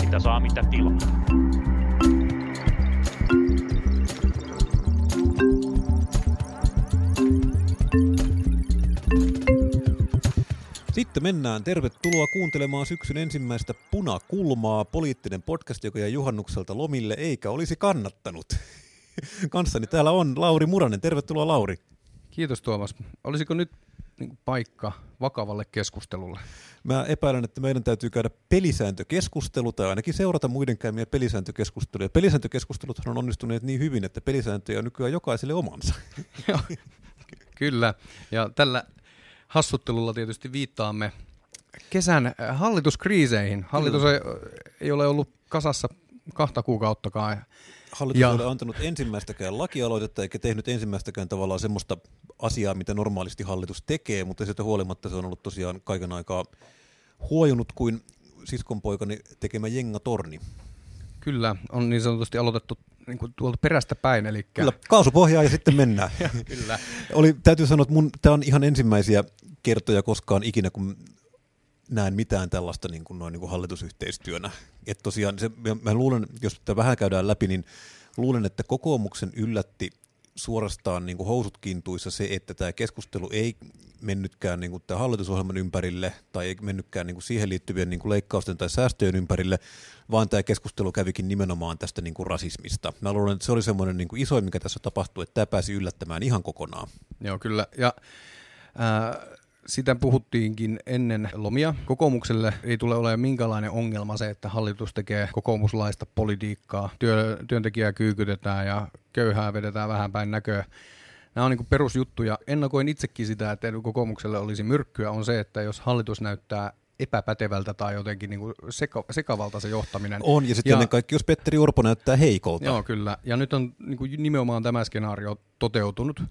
Mitä saa, mitä tilaa. Sitten mennään. Tervetuloa kuuntelemaan syksyn ensimmäistä Punakulmaa, poliittinen podcast, joka jäi juhannukselta lomille eikä olisi kannattanut. Kanssani täällä on Lauri Muranen. Tervetuloa Lauri. Kiitos Tuomas. Olisiko nyt niin paikka vakavalle keskustelulle? Mä epäilen, että meidän täytyy käydä pelisääntökeskustelu tai ainakin seurata muiden käymiä pelisääntökeskusteluja. Pelisääntökeskusteluthan on onnistuneet niin hyvin, että pelisääntöjä on nykyään jokaiselle omansa. Kyllä, ja tällä hassuttelulla tietysti viittaamme kesän äh, hallituskriiseihin. Hallitus ei, ei ole ollut kasassa kahta kuukauttakaan. Hallitus ja... ei ole antanut ensimmäistäkään lakialoitetta eikä tehnyt ensimmäistäkään tavallaan semmoista asiaa, mitä normaalisti hallitus tekee, mutta siitä huolimatta se on ollut tosiaan kaiken aikaa huojunut kuin siskonpoikani tekemä jengatorni. Kyllä, on niin sanotusti aloitettu niin kuin tuolta perästä päin. Eli... Kyllä, kaasupohjaa ja sitten mennään. Kyllä. Oli, täytyy sanoa, että mun, tämä on ihan ensimmäisiä kertoja koskaan ikinä, kun näen mitään tällaista niin kuin noin niin kuin hallitusyhteistyönä. Et tosiaan, se, mä luulen, jos tätä vähän käydään läpi, niin luulen, että kokoomuksen yllätti suorastaan niin kuin housut kintuissa se, että tämä keskustelu ei mennytkään niin kuin hallitusohjelman ympärille tai ei mennytkään niin kuin siihen liittyvien niin kuin leikkausten tai säästöjen ympärille, vaan tämä keskustelu kävikin nimenomaan tästä niin kuin rasismista. Mä luulen, että se oli semmoinen niin kuin isoin, mikä tässä tapahtui, että tämä pääsi yllättämään ihan kokonaan. Joo, kyllä. Ja äh, sitä puhuttiinkin ennen lomia. Kokoomukselle ei tule olemaan minkälainen ongelma se, että hallitus tekee kokoomuslaista politiikkaa. Työ, työntekijää kyykytetään ja köyhää vedetään vähän päin näköä. Nämä on niin perusjuttuja. Ennakoin itsekin sitä, että kokoomukselle olisi myrkkyä, on se, että jos hallitus näyttää epäpätevältä tai jotenkin niin kuin seka, sekavalta se johtaminen. On, ja sitten ennen kaikkea, jos Petteri Orpo näyttää heikolta. Joo, kyllä. Ja nyt on niin kuin nimenomaan tämä skenaario toteutunut.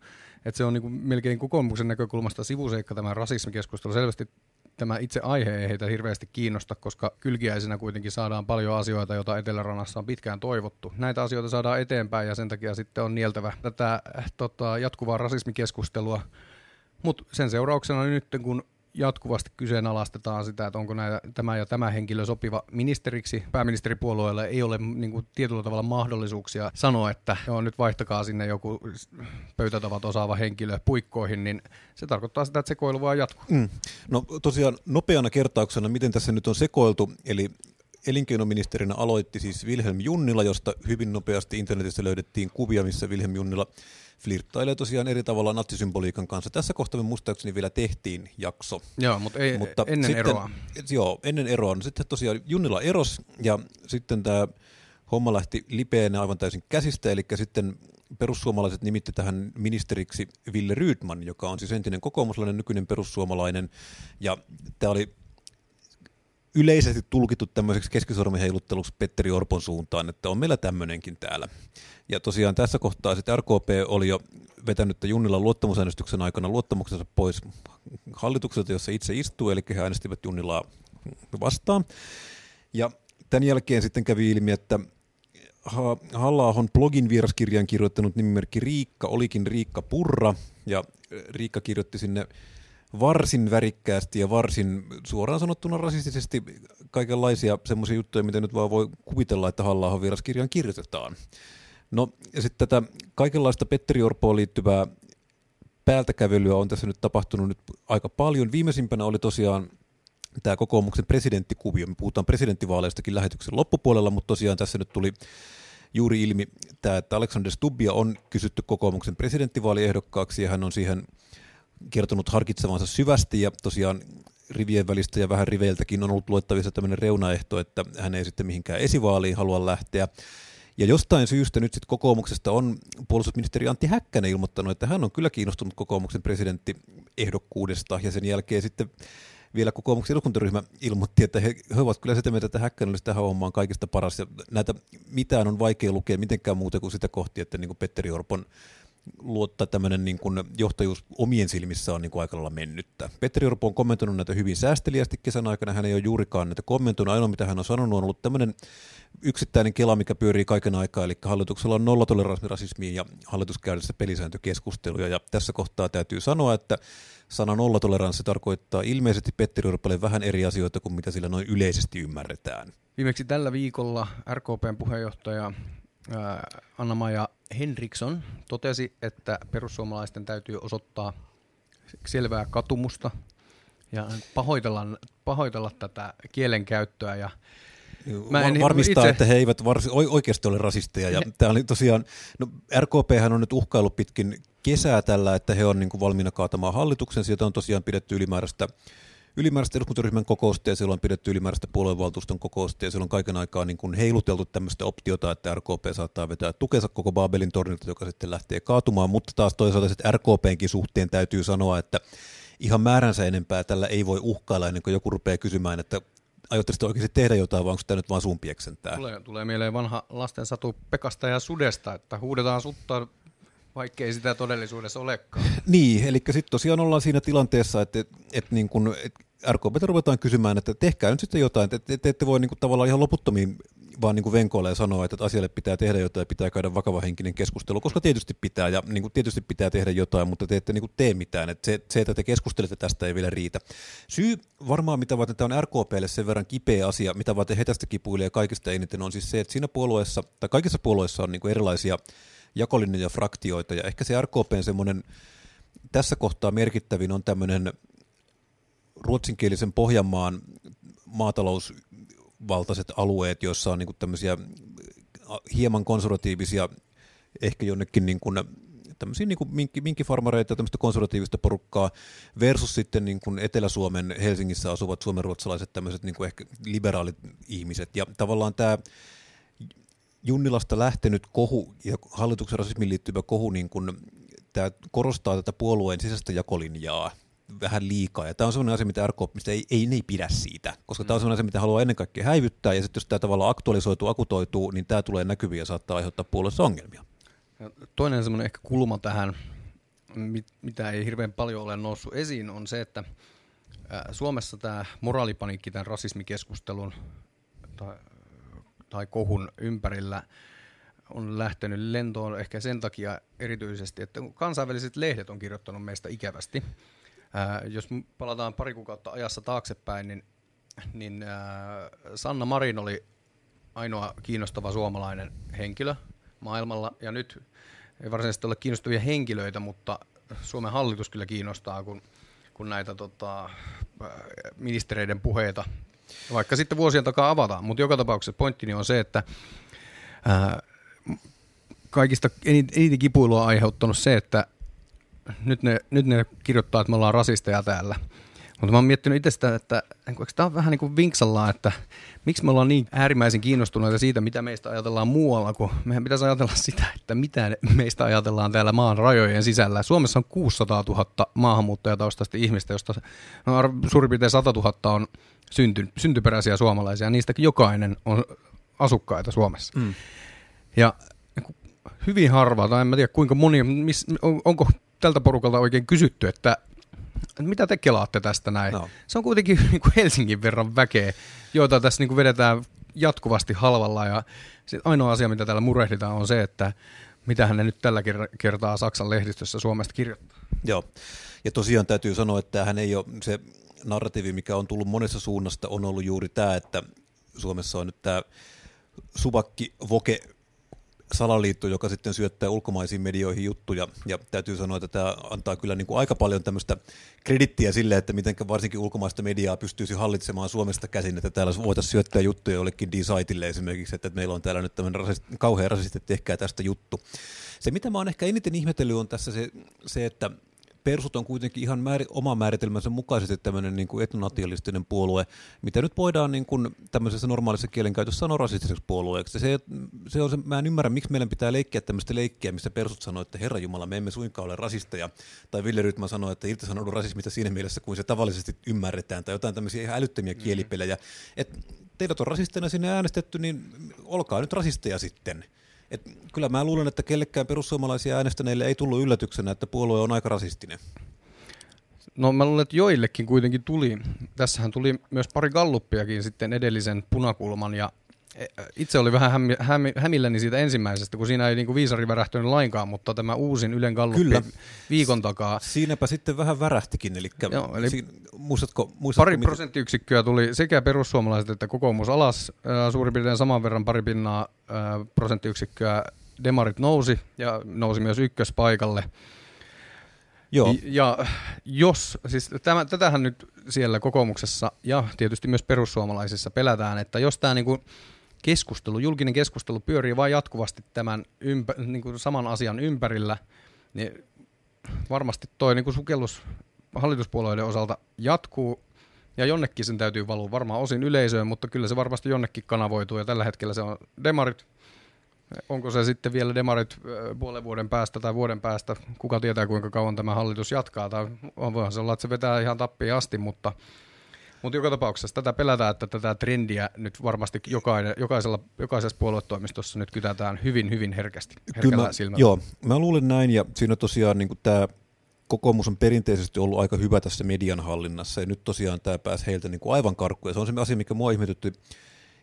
Että se on niin kuin melkein kokoomuksen näkökulmasta sivuseikka tämä rasismikeskustelu. Selvästi tämä itse aihe ei heitä hirveästi kiinnosta, koska kylkiäisenä kuitenkin saadaan paljon asioita, joita Etelärannassa on pitkään toivottu. Näitä asioita saadaan eteenpäin ja sen takia sitten on nieltävä tätä tota, jatkuvaa rasismikeskustelua. Mutta sen seurauksena nyt, kun jatkuvasti kyseenalaistetaan sitä, että onko näitä, tämä ja tämä henkilö sopiva ministeriksi. Pääministeripuolueelle ei ole niin kuin, tietyllä tavalla mahdollisuuksia sanoa, että joo, nyt vaihtakaa sinne joku pöytätavat osaava henkilö puikkoihin, niin se tarkoittaa sitä, että sekoilu vaan jatkuu. Mm. No tosiaan nopeana kertauksena, miten tässä nyt on sekoiltu, eli elinkeinoministerinä aloitti siis Wilhelm Junnila, josta hyvin nopeasti internetissä löydettiin kuvia, missä Wilhelm Junnila flirttailee tosiaan eri tavalla natsisymboliikan kanssa. Tässä kohtaa me muistaakseni vielä tehtiin jakso. Joo, mutta, ei, mutta ennen sitten, eroa. Joo, ennen eroa. No sitten tosiaan Junnila eros ja sitten tämä homma lähti lipeänä aivan täysin käsistä, eli sitten perussuomalaiset nimitti tähän ministeriksi Ville Rydman, joka on siis entinen kokoomuslainen, nykyinen perussuomalainen, ja tämä oli yleisesti tulkittu tämmöiseksi keskisormen heilutteluksi Petteri Orpon suuntaan, että on meillä tämmöinenkin täällä. Ja tosiaan tässä kohtaa sitten RKP oli jo vetänyt Junnilan luottamusäänestyksen aikana luottamuksensa pois hallitukselta, jossa itse istuu, eli he äänestivät Junnilaa vastaan. Ja tämän jälkeen sitten kävi ilmi, että halla blogin vieraskirjan kirjoittanut nimimerkki Riikka olikin Riikka Purra, ja Riikka kirjoitti sinne varsin värikkäästi ja varsin suoraan sanottuna rasistisesti kaikenlaisia semmoisia juttuja, mitä nyt vaan voi kuvitella, että halla vieraskirjaan kirjoitetaan. No ja sitten tätä kaikenlaista Petteri Orpoon liittyvää päältäkävelyä on tässä nyt tapahtunut nyt aika paljon. Viimeisimpänä oli tosiaan tämä kokoomuksen presidenttikuvio. Me puhutaan presidenttivaaleistakin lähetyksen loppupuolella, mutta tosiaan tässä nyt tuli juuri ilmi tämä, että Alexander Stubbia on kysytty kokoomuksen presidenttivaaliehdokkaaksi ja hän on siihen kertonut harkitsevansa syvästi ja tosiaan rivien välistä ja vähän riveiltäkin on ollut luettavissa tämmöinen reunaehto, että hän ei sitten mihinkään esivaaliin halua lähteä. Ja jostain syystä nyt sitten kokoomuksesta on puolustusministeri Antti Häkkänen ilmoittanut, että hän on kyllä kiinnostunut kokoomuksen presidenttiehdokkuudesta ja sen jälkeen sitten vielä kokoomuksen eduskuntaryhmä ilmoitti, että he, he ovat kyllä sitä mieltä, että Häkkänen olisi tähän hommaan kaikista paras. Ja näitä mitään on vaikea lukea mitenkään muuta kuin sitä kohti, että niin kuin Petteri Orpon luottaa tämmöinen niin kuin johtajuus omien silmissä on niin kuin aika lailla mennyttä. Petteri Orpo on kommentoinut näitä hyvin säästeliästi kesän aikana, hän ei ole juurikaan näitä kommentoinut, ainoa mitä hän on sanonut on ollut tämmöinen yksittäinen kela, mikä pyörii kaiken aikaa, eli hallituksella on nollatoleranssi rasismiin ja hallitus käydä pelisääntökeskusteluja, ja tässä kohtaa täytyy sanoa, että sana nollatoleranssi tarkoittaa ilmeisesti Petteri Orpolle vähän eri asioita kuin mitä sillä noin yleisesti ymmärretään. Viimeksi tällä viikolla RKPn puheenjohtaja Anna-Maja Henriksson totesi, että perussuomalaisten täytyy osoittaa selvää katumusta ja pahoitella, pahoitella tätä kielenkäyttöä ja Mä en varmistaa, itse... että he eivät varsi, oikeasti ole rasisteja. Ja tämä oli tosiaan, no RKP on nyt uhkailu pitkin kesää tällä, että he on niin kuin valmiina kaatamaan hallituksen. Sieltä on tosiaan pidetty ylimääräistä ylimääräistä eduskuntaryhmän kokousta ja siellä on pidetty ylimääräistä puoluevaltuuston kokousta ja siellä on kaiken aikaa niin kuin heiluteltu tämmöistä optiota, että RKP saattaa vetää tukensa koko Babelin tornilta, joka sitten lähtee kaatumaan, mutta taas toisaalta sitten RKPnkin suhteen täytyy sanoa, että ihan määränsä enempää tällä ei voi uhkailla ennen kuin joku rupeaa kysymään, että aiotteko oikeasti tehdä jotain, vai onko tämä nyt vaan sun pieksentää? Tulee, tulee mieleen vanha lasten satu Pekasta ja Sudesta, että huudetaan sutta vaikkei sitä todellisuudessa olekaan. niin, eli sitten tosiaan ollaan siinä tilanteessa, että, että, että niin kun, että RKP ruvetaan kysymään, että tehkää nyt sitten jotain, että te ette voi niin kuin tavallaan ihan loputtomiin vaan niin venkoilla ja sanoa, että asialle pitää tehdä jotain ja pitää käydä vakava henkinen keskustelu, koska tietysti pitää ja niin kuin tietysti pitää tehdä jotain, mutta te ette niin kuin tee mitään. Että se, se, että te keskustelette tästä ei vielä riitä. Syy varmaan, mitä varten tämä on RKPlle sen verran kipeä asia, mitä varten he tästä kipuilee kaikista eniten, on siis se, että siinä puolueessa, tai kaikissa puolueissa on niin kuin erilaisia jakolinjoja ja fraktioita, ja ehkä se RKPn semmoinen tässä kohtaa merkittävin on tämmöinen ruotsinkielisen Pohjanmaan maatalousvaltaiset alueet, joissa on niin tämmöisiä hieman konservatiivisia, ehkä jonnekin niin kuin tämmöisiä niin kuin ja tämmöistä konservatiivista porukkaa versus sitten niin kuin Etelä-Suomen Helsingissä asuvat suomenruotsalaiset tämmöiset niin kuin ehkä liberaalit ihmiset. Ja tavallaan tämä Junnilasta lähtenyt kohu ja hallituksen rasismiin liittyvä kohu niin kuin, tämä korostaa tätä puolueen sisäistä jakolinjaa vähän liikaa. Ja tämä on sellainen asia, mitä RKP mistä ei, ei, ei pidä siitä, koska mm. tämä on sellainen asia, mitä haluaa ennen kaikkea häivyttää, ja sitten jos tämä tavallaan aktualisoituu, akutoituu, niin tämä tulee näkyviin ja saattaa aiheuttaa puolessa ongelmia. Ja toinen semmoinen ehkä kulma tähän, mitä ei hirveän paljon ole noussut esiin, on se, että Suomessa tämä moraalipaniikki tämän rasismikeskustelun tai, tai kohun ympärillä on lähtenyt lentoon ehkä sen takia erityisesti, että kansainväliset lehdet on kirjoittanut meistä ikävästi. Ää, jos palataan pari kuukautta ajassa taaksepäin, niin, niin ää, Sanna Marin oli ainoa kiinnostava suomalainen henkilö maailmalla, ja nyt ei varsinaisesti ole kiinnostavia henkilöitä, mutta Suomen hallitus kyllä kiinnostaa, kun, kun näitä tota, ministereiden puheita vaikka sitten vuosien takaa avataan. Mutta joka tapauksessa pointtini on se, että ää, kaikista eniten kipuilua on aiheuttanut se, että nyt ne, nyt ne kirjoittaa, että me ollaan rasisteja täällä. Mutta mä oon miettinyt itse sitä, että eikö tämä on vähän niin kuin vinksallaan, että miksi me ollaan niin äärimmäisen kiinnostuneita siitä, mitä meistä ajatellaan muualla, kun meidän pitäisi ajatella sitä, että mitä meistä ajatellaan täällä maan rajojen sisällä. Suomessa on 600 000 maahanmuuttajataustaista ihmistä, josta no, suurin piirtein 100 000 on synty, syntyperäisiä suomalaisia, ja niistäkin jokainen on asukkaita Suomessa. Mm. Ja niin hyvin harva, tai en mä tiedä kuinka moni, miss, on, onko tältä porukalta oikein kysytty, että mitä te kelaatte tästä näin? No. Se on kuitenkin niin kuin Helsingin verran väkeä, joita tässä niin kuin vedetään jatkuvasti halvalla. Ja ainoa asia, mitä täällä murehditaan, on se, että mitä hän nyt tällä kertaa Saksan lehdistössä Suomesta kirjoittaa. Joo, ja tosiaan täytyy sanoa, että hän ei ole se narratiivi, mikä on tullut monessa suunnasta, on ollut juuri tämä, että Suomessa on nyt tämä subakki voke salaliitto, joka sitten syöttää ulkomaisiin medioihin juttuja, ja täytyy sanoa, että tämä antaa kyllä niin kuin aika paljon tämmöistä kredittiä sille, että miten varsinkin ulkomaista mediaa pystyisi hallitsemaan Suomesta käsin, että täällä voitaisiin syöttää juttuja jollekin D-siteille esimerkiksi, että meillä on täällä nyt tämmöinen rasist, kauhean rasist, että tehkää tästä juttu. Se, mitä mä oon ehkä eniten ihmetellyt, on tässä se, se että Persut on kuitenkin ihan määr, oma määritelmänsä mukaisesti tämmöinen niin kuin etnonationalistinen puolue, mitä nyt voidaan niin kuin tämmöisessä normaalissa kielenkäytössä sanoa rasistiseksi puolueeksi. Se, se on se, mä en ymmärrä, miksi meidän pitää leikkiä tämmöistä leikkiä, missä persut sanoo, että Herra Jumala, me emme suinkaan ole rasisteja. Tai Ville Rytman sanoi, että irtisanoudu rasismista siinä mielessä, kuin se tavallisesti ymmärretään, tai jotain tämmöisiä ihan älyttömiä mm. kielipelejä. Et teidät on rasisteina sinne äänestetty, niin olkaa nyt rasisteja sitten. Et kyllä mä luulen, että kellekään perussuomalaisia äänestäneille ei tullut yllätyksenä, että puolue on aika rasistinen. No mä luulen, että joillekin kuitenkin tuli. Tässähän tuli myös pari galluppiakin sitten edellisen punakulman ja itse oli vähän hämi, hämi, hämilläni siitä ensimmäisestä, kun siinä ei niinku viisari värähtynyt lainkaan, mutta tämä uusin Ylen galluppi Kyllä. viikon takaa. Siinäpä sitten vähän värähtikin, eli, Joo, eli siinä, muistatko, muistatko pari mitä? prosenttiyksikköä tuli sekä perussuomalaiset että kokoomus alas, äh, suurin piirtein saman verran pari pinnaa äh, prosenttiyksikköä demarit nousi ja nousi myös ykköspaikalle. Joo. Ja jos, siis tämä, tätähän nyt siellä kokoomuksessa ja tietysti myös perussuomalaisissa pelätään, että jos tämä niinku keskustelu, julkinen keskustelu pyörii vain jatkuvasti tämän ympä, niinku saman asian ympärillä, niin varmasti toi niinku sukellus hallituspuolueiden osalta jatkuu ja jonnekin sen täytyy valua varmaan osin yleisöön, mutta kyllä se varmasti jonnekin kanavoituu ja tällä hetkellä se on demarit, Onko se sitten vielä demarit puolen vuoden päästä tai vuoden päästä? Kuka tietää, kuinka kauan tämä hallitus jatkaa? Tai voihan se olla, että se vetää ihan tappiin asti, mutta, mutta joka tapauksessa tätä pelätään, että tätä trendiä nyt varmasti jokainen, jokaisella, jokaisessa puoluetoimistossa nyt kytätään hyvin, hyvin herkästi. Kyllä mä, joo, mä luulen näin ja siinä tosiaan niin tämä kokoomus on perinteisesti ollut aika hyvä tässä median hallinnassa ja nyt tosiaan tämä pääsi heiltä niin kuin aivan karkkuun ja se on se asia, mikä mua ihmetytti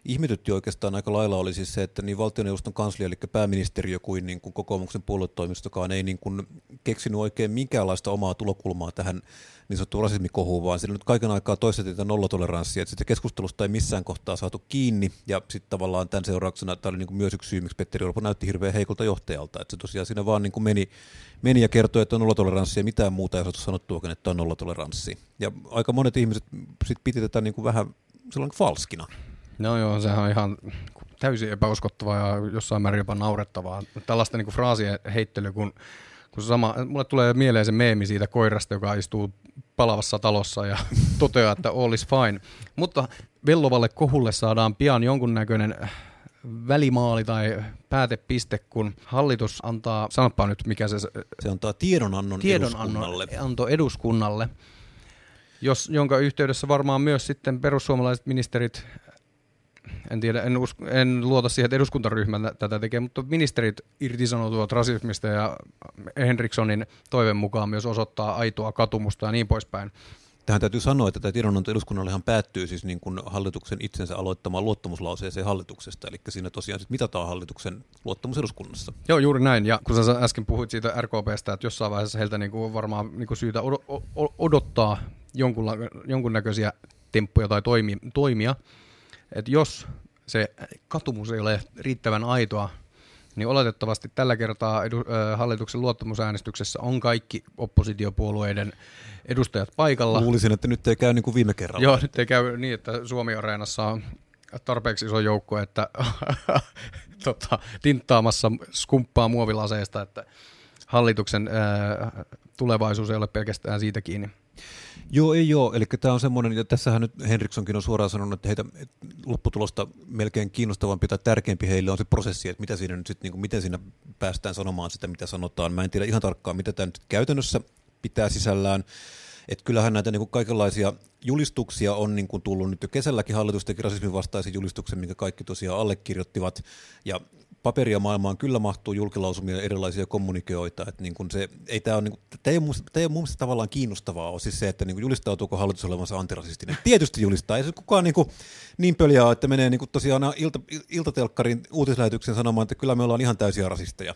ihmetytti oikeastaan aika lailla oli siis se, että niin valtioneuvoston kanslia, eli pääministeriö kuin, niin kuin kokoomuksen puoluetoimistokaan ei niin kuin keksinyt oikein minkäänlaista omaa tulokulmaa tähän niin sanottuun rasismikohuun, vaan sillä nyt kaiken aikaa toistettiin nollatoleranssia, että sitten keskustelusta ei missään kohtaa saatu kiinni, ja sitten tavallaan tämän seurauksena tämä oli niin kuin myös yksi syy, miksi Petteri Orpo näytti hirveän heikolta johtajalta, että se tosiaan siinä vaan niin kuin meni, meni ja kertoi, että on nollatoleranssi ja mitään muuta ei saatu sanottua, että on nollatoleranssi. Ja aika monet ihmiset sitten piti tätä niin kuin vähän sellainen falskina. No joo, sehän on ihan täysin epäuskottavaa ja jossain määrin jopa naurettavaa. Tällaista niin fraasien heittely, kun, kun sama, mulle tulee mieleen se meemi siitä koirasta, joka istuu palavassa talossa ja toteaa, että all is fine. Mutta vellovalle kohulle saadaan pian jonkunnäköinen välimaali tai päätepiste, kun hallitus antaa, sanoppa nyt mikä se... Se antaa tiedonannon, tiedonannon eduskunnalle. Anto eduskunnalle, jos, jonka yhteydessä varmaan myös sitten perussuomalaiset ministerit en tiedä, en, usko, en luota siihen, että eduskuntaryhmä tätä tekee, mutta ministerit irtisanoutuvat rasismista ja Henrikssonin toiveen mukaan myös osoittaa aitoa katumusta ja niin poispäin. Tähän täytyy sanoa, että tämä tiedonanto eduskunnallehan päättyy siis niin kuin hallituksen itsensä aloittamaan luottamuslauseeseen hallituksesta, eli siinä tosiaan sit mitataan hallituksen luottamus eduskunnassa. Joo, juuri näin, ja kun sä äsken puhuit siitä RKPstä, että jossain vaiheessa heiltä niin kuin varmaan niin kuin syytä odottaa jonkunnäköisiä temppuja tai toimia, että jos se katumus ei ole riittävän aitoa, niin oletettavasti tällä kertaa edu, äh, hallituksen luottamusäänestyksessä on kaikki oppositiopuolueiden edustajat paikalla. Luulisin, että nyt ei käy niin kuin viime kerralla. Joo, nyt ei käy niin, että Suomi-areenassa on tarpeeksi iso joukko, että tota, tinttaamassa skumppaa muovilaseesta, että hallituksen äh, tulevaisuus ei ole pelkästään siitä kiinni. Joo, ei ole. Eli tämä on semmoinen, ja tässähän nyt Henrikssonkin on suoraan sanonut, että heitä lopputulosta melkein kiinnostavampi tai tärkeämpi heille on se prosessi, että mitä siinä nyt sit, niin kuin, miten siinä päästään sanomaan sitä, mitä sanotaan. Mä en tiedä ihan tarkkaan, mitä tämä nyt käytännössä pitää sisällään. Että kyllähän näitä niin kuin kaikenlaisia julistuksia on niin kuin tullut nyt jo kesälläkin hallitus teki rasismin vastaisen julistuksen, minkä kaikki tosiaan allekirjoittivat. Ja paperia maailmaan kyllä mahtuu julkilausumia erilaisia kommunikeoita. Että niin kuin se, ei tämä, niin kuin, ole, ei ole mun mielestä tavallaan kiinnostavaa ole siis se, että niin kuin julistautuuko hallitus olevansa antirasistinen. Tietysti julistaa. Ei se kukaan niin, kuin, niin pöliä että menee niin kuin tosiaan ilta, iltatelkkarin uutislähetyksen sanomaan, että kyllä me ollaan ihan täysiä rasisteja.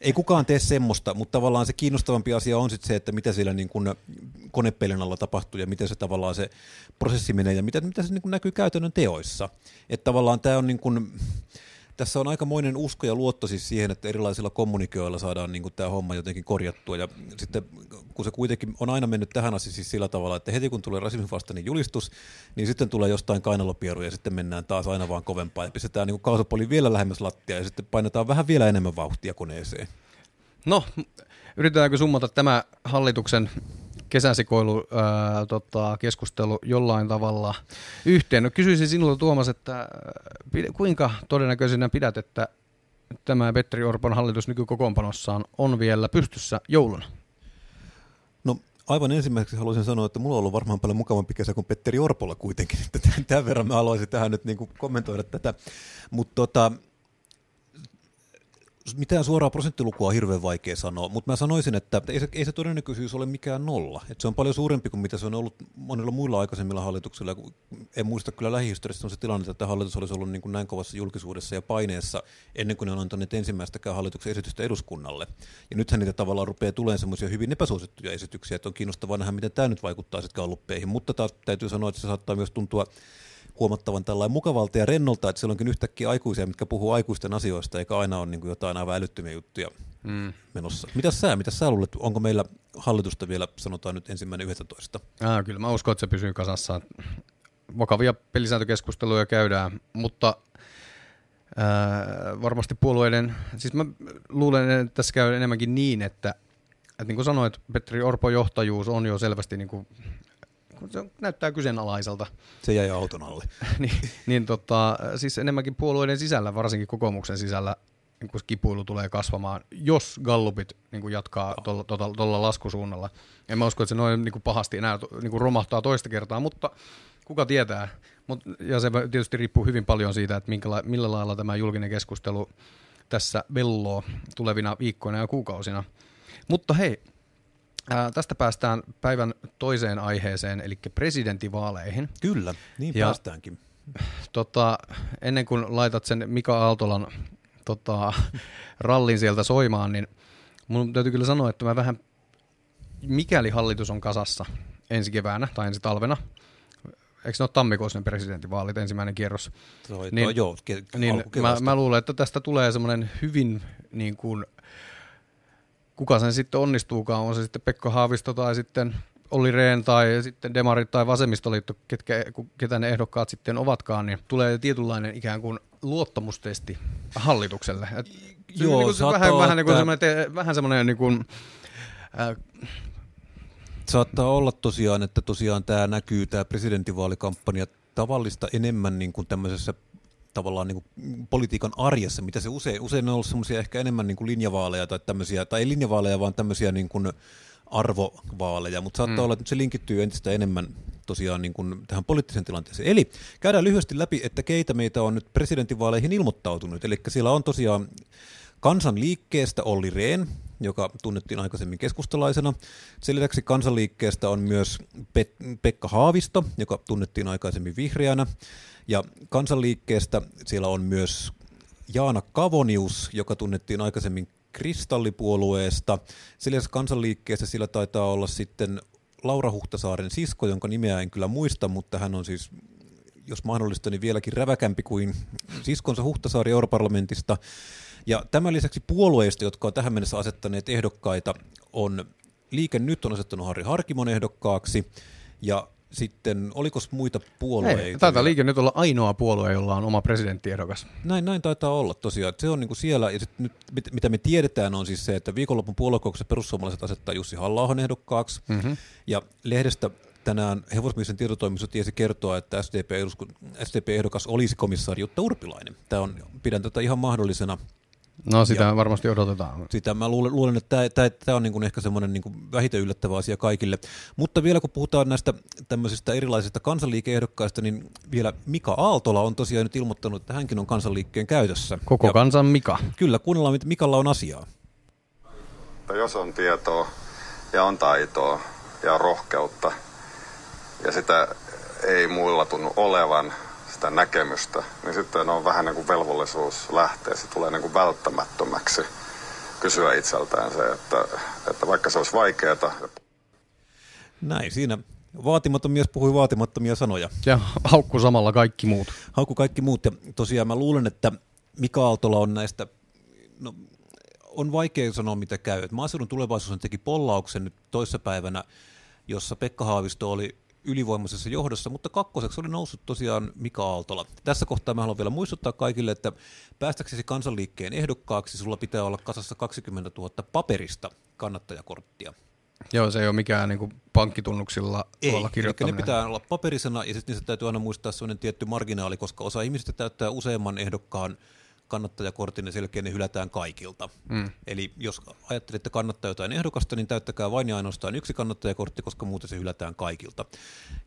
Ei kukaan tee semmoista, mutta tavallaan se kiinnostavampi asia on sitten se, että mitä siellä niin kuin konepelin alla tapahtuu ja miten se tavallaan se prosessi menee ja mitä, mitä se niin näkyy käytännön teoissa. Että tavallaan tämä on niin kuin, tässä on aikamoinen usko ja luotto siis siihen, että erilaisilla kommunikoilla saadaan niin tämä homma jotenkin korjattua. Ja sitten kun se kuitenkin on aina mennyt tähän asti siis sillä tavalla, että heti kun tulee rasismin vastainen julistus, niin sitten tulee jostain kainalopieru ja sitten mennään taas aina vaan kovempaa ja pistetään niin kausapoli vielä lähemmäs lattia ja sitten painetaan vähän vielä enemmän vauhtia koneeseen. No, yritetäänkö summata tämä hallituksen kesäsikoilu ää, tota, keskustelu jollain tavalla yhteen. No, kysyisin sinulta Tuomas, että kuinka todennäköisenä pidät, että tämä Petteri Orpon hallitus nykykokoonpanossaan on vielä pystyssä jouluna? No aivan ensimmäiseksi haluaisin sanoa, että mulla on ollut varmaan paljon mukavampi kesä kuin Petteri Orpolla kuitenkin. Tämän verran mä haluaisin tähän nyt niin kuin kommentoida tätä. Mutta tota, mitään suoraa prosenttilukua on hirveän vaikea sanoa, mutta mä sanoisin, että ei se, ei se todennäköisyys ole mikään nolla. Et se on paljon suurempi kuin mitä se on ollut monilla muilla aikaisemmilla hallituksilla. En muista kyllä lähihistoriassa on se tilanne, että hallitus olisi ollut niin kuin näin kovassa julkisuudessa ja paineessa ennen kuin ne on antaneet ensimmäistäkään hallituksen esitystä eduskunnalle. Ja nythän niitä tavallaan rupeaa tulemaan semmoisia hyvin epäsuosittuja esityksiä, että on kiinnostavaa nähdä, miten tämä nyt vaikuttaa sitten. Mutta taas täytyy sanoa, että se saattaa myös tuntua huomattavan tällainen mukavalta ja rennolta, että siellä onkin yhtäkkiä aikuisia, mitkä puhuu aikuisten asioista, eikä aina ole niin kuin jotain aivan älyttömiä juttuja mm. menossa. Mitäs sä, mitä sä luulet, onko meillä hallitusta vielä, sanotaan nyt ensimmäinen 11? Ah, kyllä mä uskon, että se pysyy kasassa. Vakavia pelisääntökeskusteluja käydään, mutta ää, varmasti puolueiden, siis mä luulen, että tässä käy enemmänkin niin, että, että niin kuin sanoit, Petri Orpo johtajuus on jo selvästi niin kuin se näyttää kyseenalaiselta. Se jäi auton alle. niin, niin tota, siis enemmänkin puolueiden sisällä, varsinkin kokoomuksen sisällä, niin kun kipuilu tulee kasvamaan, jos gallupit niin kuin jatkaa tuolla tota, laskusuunnalla. En mä usko, että se noin niin kuin pahasti enää niin kuin romahtaa toista kertaa, mutta kuka tietää. Mut, ja se tietysti riippuu hyvin paljon siitä, että minkä, millä lailla tämä julkinen keskustelu tässä velloo tulevina viikkoina ja kuukausina. Mutta hei, Ää, tästä päästään päivän toiseen aiheeseen, eli presidentivaaleihin. Kyllä, niin ja, päästäänkin. Tota, ennen kuin laitat sen Mika Aaltolan tota, rallin sieltä soimaan, niin mun täytyy kyllä sanoa, että mä vähän, mikäli hallitus on kasassa ensi keväänä tai ensi talvena, eikö ne ole tammikuussa ne presidentinvaalit, ensimmäinen kierros? Toi, niin, toi, joo, ke- niin mä, mä luulen, että tästä tulee semmoinen hyvin niin kuin, kuka sen sitten onnistuukaan, on se sitten Pekka Haavisto tai sitten Olli Rehn tai sitten Demarit tai Vasemmistoliitto, ketkä, ketä ne ehdokkaat sitten ovatkaan, niin tulee tietynlainen ikään kuin luottamustesti hallitukselle. Et Joo, niin kuin vähän, vähän, niin kuin semmoinen, vähän semmoinen niin kuin, äh, Saattaa olla tosiaan, että tosiaan tämä näkyy, tämä presidentinvaalikampanja tavallista enemmän niin kuin tämmöisessä tavallaan niin kuin politiikan arjessa, mitä se usein, usein on ollut semmoisia ehkä enemmän niin kuin linjavaaleja tai tämmöisiä, tai ei linjavaaleja, vaan tämmöisiä niin kuin arvovaaleja, mutta saattaa mm. olla, että se linkittyy entistä enemmän tosiaan niin kuin tähän poliittiseen tilanteeseen. Eli käydään lyhyesti läpi, että keitä meitä on nyt presidentinvaaleihin ilmoittautunut. Eli siellä on tosiaan kansanliikkeestä Olli Rehn, joka tunnettiin aikaisemmin keskustalaisena. Sen lisäksi kansanliikkeestä on myös Pek- Pekka Haavisto, joka tunnettiin aikaisemmin vihreänä. Ja kansanliikkeestä siellä on myös Jaana Kavonius, joka tunnettiin aikaisemmin kristallipuolueesta. Sen lisäksi kansanliikkeessä sillä taitaa olla sitten Laura Huhtasaaren sisko, jonka nimeä en kyllä muista, mutta hän on siis, jos mahdollista, niin vieläkin räväkämpi kuin siskonsa Huhtasaari europarlamentista. Ja tämän lisäksi puolueista, jotka on tähän mennessä asettaneet ehdokkaita, on Liike Nyt on asettanut Harri Harkimon ehdokkaaksi, ja sitten, oliko muita puolueita? Ei, taitaa liike nyt olla ainoa puolue, jolla on oma presidenttiehdokas. Näin, näin taitaa olla tosiaan. Se on niin kuin siellä, ja nyt, mitä me tiedetään on siis se, että viikonlopun puoluekokouksessa perussuomalaiset asettaa Jussi halla ehdokkaaksi, mm-hmm. ja lehdestä tänään hevosmiesen tietotoimisto tiesi kertoa, että SDP-ehdokas olisi komissaari Jutta Urpilainen. Tämä on, pidän tätä ihan mahdollisena No sitä ja varmasti odotetaan. Sitä mä luulen, luulen että tämä, tämä on niin kuin ehkä semmoinen niin vähiten yllättävä asia kaikille. Mutta vielä kun puhutaan näistä tämmöisistä erilaisista kansanliikeehdokkaista, niin vielä Mika Aaltola on tosiaan nyt ilmoittanut, että hänkin on kansanliikkeen käytössä. Koko ja kansan Mika. Kyllä, kuunnellaan mitä Mikalla on asiaa. Jos on tietoa ja on taitoa ja rohkeutta ja sitä ei muilla tunnu olevan, sitä näkemystä, niin sitten on vähän niin kuin velvollisuus lähteä. Se tulee niin kuin välttämättömäksi kysyä itseltään se, että, että vaikka se olisi vaikeaa. Näin, siinä vaatimaton mies puhui vaatimattomia sanoja. Ja haukku samalla kaikki muut. Haukku kaikki muut. Ja tosiaan mä luulen, että Mika Aaltola on näistä, no on vaikea sanoa mitä käy. Et maaseudun tulevaisuus teki pollauksen nyt toissapäivänä, jossa Pekka Haavisto oli ylivoimaisessa johdossa, mutta kakkoseksi oli noussut tosiaan Mika Aaltola. Tässä kohtaa mä haluan vielä muistuttaa kaikille, että päästäksesi kansanliikkeen ehdokkaaksi sulla pitää olla kasassa 20 000 paperista kannattajakorttia. Joo, se ei ole mikään niin kuin pankkitunnuksilla ei, tuolla kirjoittaminen. ne pitää olla paperisena ja sitten niistä täytyy aina muistaa sellainen tietty marginaali, koska osa ihmisistä täyttää useamman ehdokkaan kannattajakortin, niin selkeä ne hylätään kaikilta. Mm. Eli jos ajattelette kannattaa jotain ehdokasta, niin täyttäkää vain ja ainoastaan yksi kannattajakortti, koska muuten se hylätään kaikilta.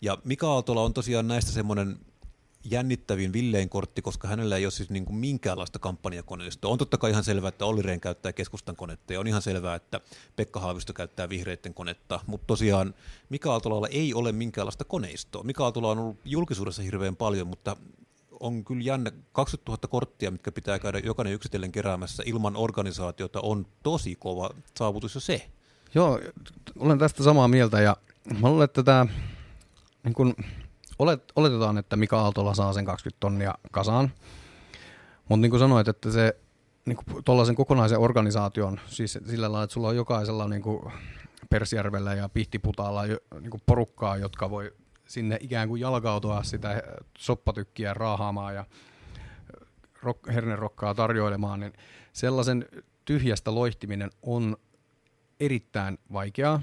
Ja Mika Aaltola on tosiaan näistä semmoinen jännittävin Villein kortti, koska hänellä ei ole siis niin kuin minkäänlaista kampanjakoneistoa. On totta kai ihan selvää, että Olli Rehn käyttää keskustan konetta ja on ihan selvää, että Pekka Haavisto käyttää vihreiden konetta, mutta tosiaan Mika Aaltolalla ei ole minkäänlaista koneistoa. Mika Aaltola on ollut julkisuudessa hirveän paljon, mutta on kyllä jännä, 20 000 korttia, mitkä pitää käydä jokainen yksitellen keräämässä ilman organisaatiota, on tosi kova saavutus jo se. Joo, olen tästä samaa mieltä ja mä luulen, että tämä, niin kun, olet, oletetaan, että Mika Aaltola saa sen 20 tonnia kasaan, mutta niin kuin sanoit, että se niin tuollaisen kokonaisen organisaation, siis sillä lailla, että sulla on jokaisella niin kuin Persjärvellä ja Pihtiputaalla niin kuin porukkaa, jotka voi sinne ikään kuin jalkautua sitä soppatykkiä raahaamaan ja rock, hernerokkaa tarjoilemaan, niin sellaisen tyhjästä loihtiminen on erittäin vaikeaa.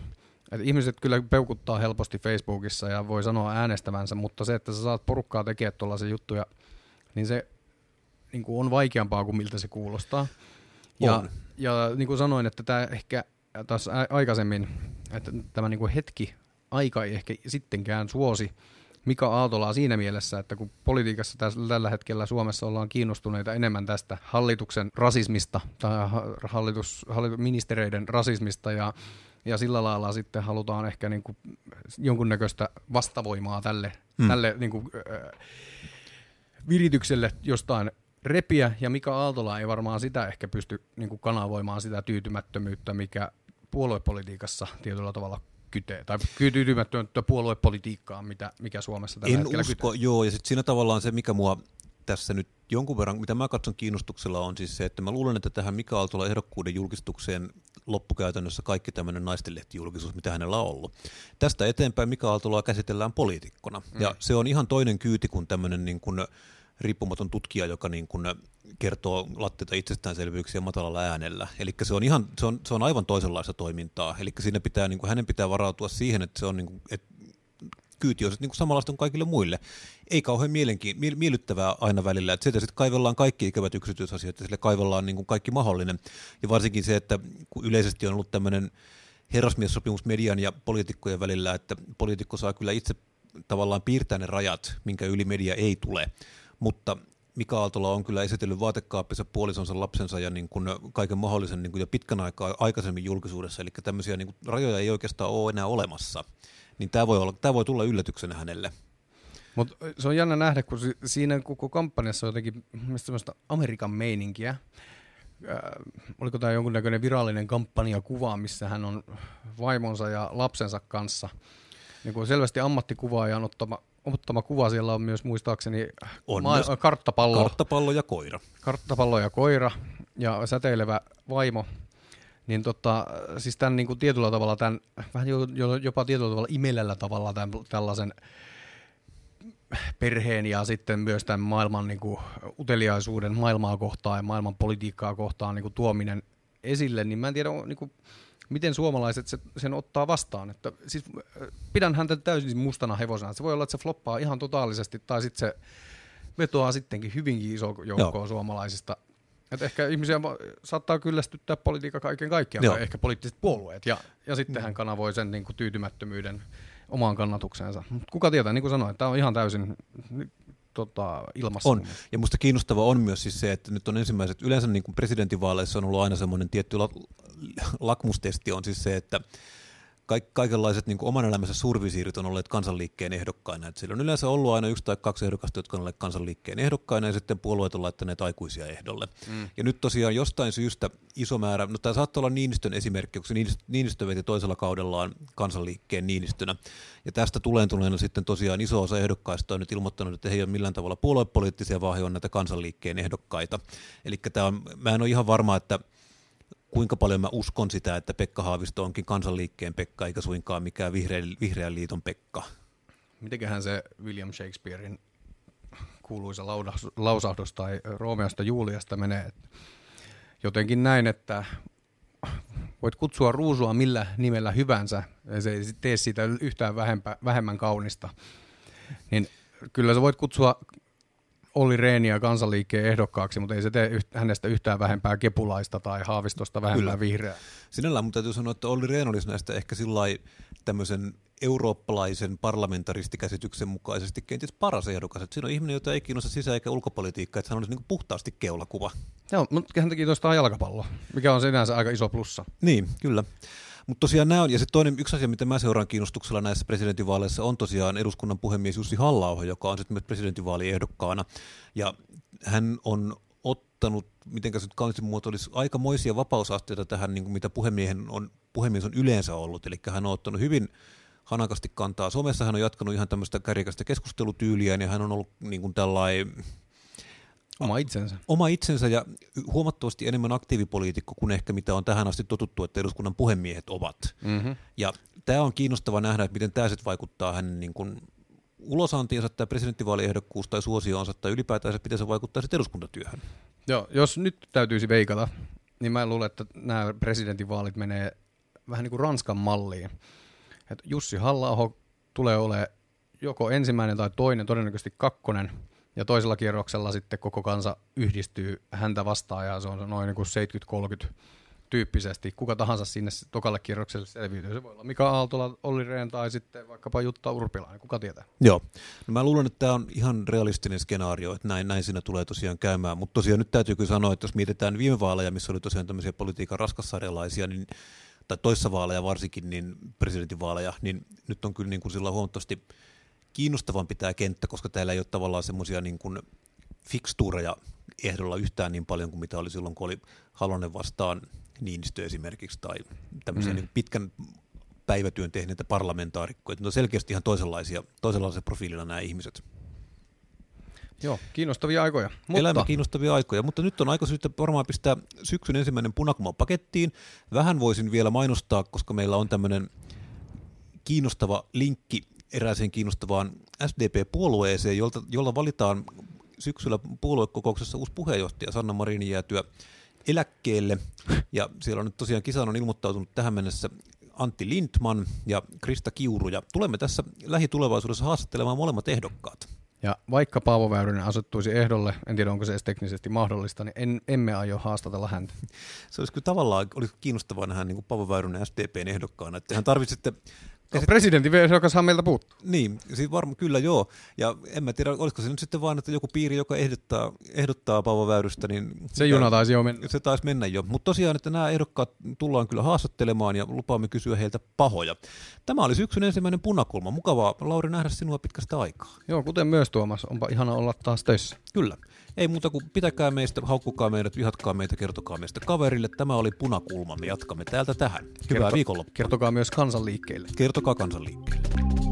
Et ihmiset kyllä peukuttaa helposti Facebookissa ja voi sanoa äänestävänsä, mutta se, että sä saat porukkaa tekemään tuollaisia juttuja, niin se niin kuin on vaikeampaa kuin miltä se kuulostaa. Ja, ja niin kuin sanoin, että tämä ehkä taas aikaisemmin, että tämä niin kuin hetki, aika ei ehkä sittenkään suosi Mika Aaltolaa siinä mielessä, että kun politiikassa tällä hetkellä Suomessa ollaan kiinnostuneita enemmän tästä hallituksen rasismista tai hallitus, hallitus, ministereiden rasismista ja, ja sillä lailla sitten halutaan ehkä niin kuin jonkunnäköistä vastavoimaa tälle, mm. tälle niin kuin, äh, viritykselle jostain repiä, ja Mika Aaltola ei varmaan sitä ehkä pysty niin kuin kanavoimaan sitä tyytymättömyyttä, mikä puoluepolitiikassa tietyllä tavalla kytee, tai tyytymättömyyttä puoluepolitiikkaa, mitä, mikä Suomessa tällä en hetkellä usko, kytee. joo, ja sitten siinä tavallaan se, mikä mua tässä nyt jonkun verran, mitä mä katson kiinnostuksella on siis se, että mä luulen, että tähän Mika Aaltola ehdokkuuden julkistukseen loppukäytännössä kaikki tämmöinen naistenlehtijulkisuus, mitä hänellä on ollut. Tästä eteenpäin Mika Aaltolaa käsitellään poliitikkona, mm. ja se on ihan toinen kyyti kuin tämmöinen niin kuin riippumaton tutkija, joka niin kuin kertoo latteita itsestäänselvyyksiä matalalla äänellä. Eli se on, ihan, se, on, se on aivan toisenlaista toimintaa. Eli siinä pitää, niin kuin, hänen pitää varautua siihen, että se on niin kuin, että kyyti on niin kuin samanlaista kuin kaikille muille. Ei kauhean mielenki- miellyttävää aina välillä. Että sieltä sitten kaivellaan kaikki ikävät yksityisasiat ja sille kaivellaan niin kuin kaikki mahdollinen. Ja varsinkin se, että kun yleisesti on ollut tämmöinen herrasmiessopimus median ja poliitikkojen välillä, että poliitikko saa kyllä itse tavallaan piirtää ne rajat, minkä yli media ei tule mutta Mika Aaltola on kyllä esitellyt vaatekaappissa puolisonsa, lapsensa ja niin kuin kaiken mahdollisen niin kuin jo pitkän aikaa aikaisemmin julkisuudessa, eli tämmöisiä niin kuin rajoja ei oikeastaan ole enää olemassa. Niin tämä voi, olla, tämä voi tulla yllätyksenä hänelle. Mutta se on jännä nähdä, kun siinä koko kampanjassa on jotenkin semmoista Amerikan meininkiä. Äh, oliko tämä jonkunnäköinen virallinen kampanjakuva, missä hän on vaimonsa ja lapsensa kanssa. Niin kuin selvästi ammattikuvaajan ottama ottama kuva siellä on myös muistaakseni on ma- myös karttapallo. Karttapallo ja koira. Karttapallo ja koira ja säteilevä vaimo. Niin tota, siis tämän niin kuin tietyllä tavalla, tämän, vähän jopa tietyllä tavalla imellällä tavalla tämän, tällaisen perheen ja sitten myös tämän maailman niin kuin, uteliaisuuden maailmaa kohtaan ja maailman politiikkaa kohtaan niin kuin, tuominen esille, niin mä en tiedä, niin kuin, miten suomalaiset se, sen ottaa vastaan. Että, siis, äh, pidän häntä täysin mustana hevosena. Se voi olla, että se floppaa ihan totaalisesti, tai sitten se vetoaa sittenkin hyvinkin iso joukkoa Joo. suomalaisista. Et ehkä ihmisiä saattaa kyllästyttää politiikka kaiken kaikkiaan, tai ehkä poliittiset puolueet, ja, ja sitten mm. hän kanavoi sen niin kuin, tyytymättömyyden omaan kannatukseensa. Mut kuka tietää, niin kuin sanoin, tämä on ihan täysin tota, ilmassa. On. Ja musta kiinnostava on myös siis se, että nyt on ensimmäiset, yleensä niin kuin presidentinvaaleissa on ollut aina semmoinen tietty la, lakmustesti on siis se, että kaik, kaikenlaiset niin kuin oman elämänsä survisiirit on olleet kansanliikkeen ehdokkaina. Et siellä on yleensä ollut aina yksi tai kaksi ehdokasta, jotka on olleet kansanliikkeen ehdokkaina, ja sitten puolueet on laittaneet aikuisia ehdolle. Mm. Ja nyt tosiaan jostain syystä iso määrä, no tämä saattaa olla Niinistön esimerkki, koska Niinistö, Niinistö veti toisella kaudellaan kansanliikkeen Niinistönä. Ja tästä tuleen tuleena sitten tosiaan iso osa ehdokkaista on nyt ilmoittanut, että he ei ole millään tavalla puoluepoliittisia, vaan he on näitä kansanliikkeen ehdokkaita. Eli tämä on, mä en ole ihan varma, että kuinka paljon mä uskon sitä, että Pekka Haavisto onkin kansanliikkeen Pekka, eikä suinkaan mikään vihreän, vihreän liiton Pekka. Mitenköhän se William Shakespearein kuuluisa lausahdus tai Roomeosta Juliasta menee? Jotenkin näin, että voit kutsua ruusua millä nimellä hyvänsä, se ei tee siitä yhtään vähempä, vähemmän kaunista. Niin kyllä sä voit kutsua Olli Reeniä kansanliikkeen ehdokkaaksi, mutta ei se tee hänestä yhtään vähempää kepulaista tai haavistosta vähempää Kyllä. vihreää. Sinällään mun täytyy sanoa, että Olli Rehn olisi näistä ehkä sillä tämmöisen eurooppalaisen parlamentaristikäsityksen mukaisesti kenties paras ehdokas. Että siinä on ihminen, jota ei kiinnosta sisä- eikä ulkopolitiikka, että hän olisi niin puhtaasti keulakuva. Joo, mutta hän teki tuosta jalkapalloa, mikä on sinänsä aika iso plussa. Niin, kyllä. Mutta tosiaan nämä on, ja se toinen yksi asia, mitä mä seuraan kiinnostuksella näissä presidentinvaaleissa, on tosiaan eduskunnan puhemies Jussi halla joka on sitten myös presidentinvaaliehdokkaana. Ja hän on ottanut, miten se nyt kauniisti muotoilisi, aikamoisia vapausasteita tähän, niin kuin mitä puhemiehen on, puhemies on yleensä ollut. Eli hän on ottanut hyvin hanakasti kantaa somessa, hän on jatkanut ihan tämmöistä kärjekästä keskustelutyyliä, ja hän on ollut niin kuin tällainen Oma itsensä. Oma itsensä ja huomattavasti enemmän aktiivipoliitikko kuin ehkä mitä on tähän asti totuttu, että eduskunnan puhemiehet ovat. Mm-hmm. Ja tämä on kiinnostava nähdä, että miten tämä sitten vaikuttaa hänen niin kuin ulosantiinsa tai presidenttivaaliehdokkuus tai suosioonsa tai ylipäätään se, miten se vaikuttaa sitten eduskuntatyöhön. Joo, jos nyt täytyisi veikata, niin mä luulen, että nämä presidentinvaalit menee vähän niin kuin Ranskan malliin. Että Jussi halla tulee olemaan joko ensimmäinen tai toinen, todennäköisesti kakkonen – ja toisella kierroksella sitten koko kansa yhdistyy häntä vastaan ja se on noin niin 70-30 tyyppisesti. Kuka tahansa sinne tokalle kierrokselle selviytyy. Se voi olla Mika Aaltola, Olli Rehn tai sitten vaikkapa Jutta Urpilainen, kuka tietää. Joo. No mä luulen, että tämä on ihan realistinen skenaario, että näin, näin siinä tulee tosiaan käymään. Mutta tosiaan nyt täytyy kyllä sanoa, että jos mietitään viime vaaleja, missä oli tosiaan tämmöisiä politiikan raskassarjalaisia, niin tai toissa vaaleja varsinkin, niin presidentinvaaleja, niin nyt on kyllä niin kuin sillä huomattavasti kiinnostavampi tämä kenttä, koska täällä ei ole tavallaan semmoisia niin kuin fikstuureja ehdolla yhtään niin paljon kuin mitä oli silloin, kun oli Halonen vastaan Niinistö esimerkiksi, tai tämmöisiä mm. niin pitkän päivätyön tehneitä parlamentaarikkoja. Ne on selkeästi ihan toisenlaisia, toisenlaisia profiilina nämä ihmiset. Joo, kiinnostavia aikoja. Mutta... Elämä kiinnostavia aikoja, mutta nyt on aika syystä varmaan pistää syksyn ensimmäinen punakuma pakettiin. Vähän voisin vielä mainostaa, koska meillä on tämmöinen kiinnostava linkki erääseen kiinnostavaan SDP-puolueeseen, jolta, jolla valitaan syksyllä puoluekokouksessa uusi puheenjohtaja Sanna Marinin jäätyä eläkkeelle. Ja siellä on nyt tosiaan kisaan on ilmoittautunut tähän mennessä Antti Lindman ja Krista Kiuru. Ja tulemme tässä lähitulevaisuudessa haastattelemaan molemmat ehdokkaat. Ja vaikka Paavo Väyrynen asettuisi ehdolle, en tiedä onko se edes teknisesti mahdollista, niin en, emme aio haastatella häntä. Se olisi kyllä tavallaan olisi kiinnostavaa nähdä niin kuin Paavo Väyrynen SDPn ehdokkaana. Että hän tarvitsette No, presidentin ehdokashan meiltä puuttuu. Niin, siis varma, kyllä joo. Ja en mä tiedä, olisiko se nyt sitten vaan, että joku piiri, joka ehdottaa, ehdottaa Paavo Väyrystä, niin... Se juna taisi jo mennä. Se taisi mennä jo. Mutta tosiaan, että nämä ehdokkaat tullaan kyllä haastattelemaan ja lupaamme kysyä heiltä pahoja. Tämä oli syksyn ensimmäinen punakulma. Mukavaa, Lauri, nähdä sinua pitkästä aikaa. Joo, kuten myös Tuomas. Onpa ihana olla taas töissä. Kyllä. Ei muuta kuin pitäkää meistä, haukkukaa meidät, vihatkaa meitä, kertokaa meistä kaverille. Tämä oli Punakulma. Me jatkamme täältä tähän. Hyvää Kerto, viikonloppua. Kertokaa myös kansanliikkeelle. Kertokaa kansanliikkeelle.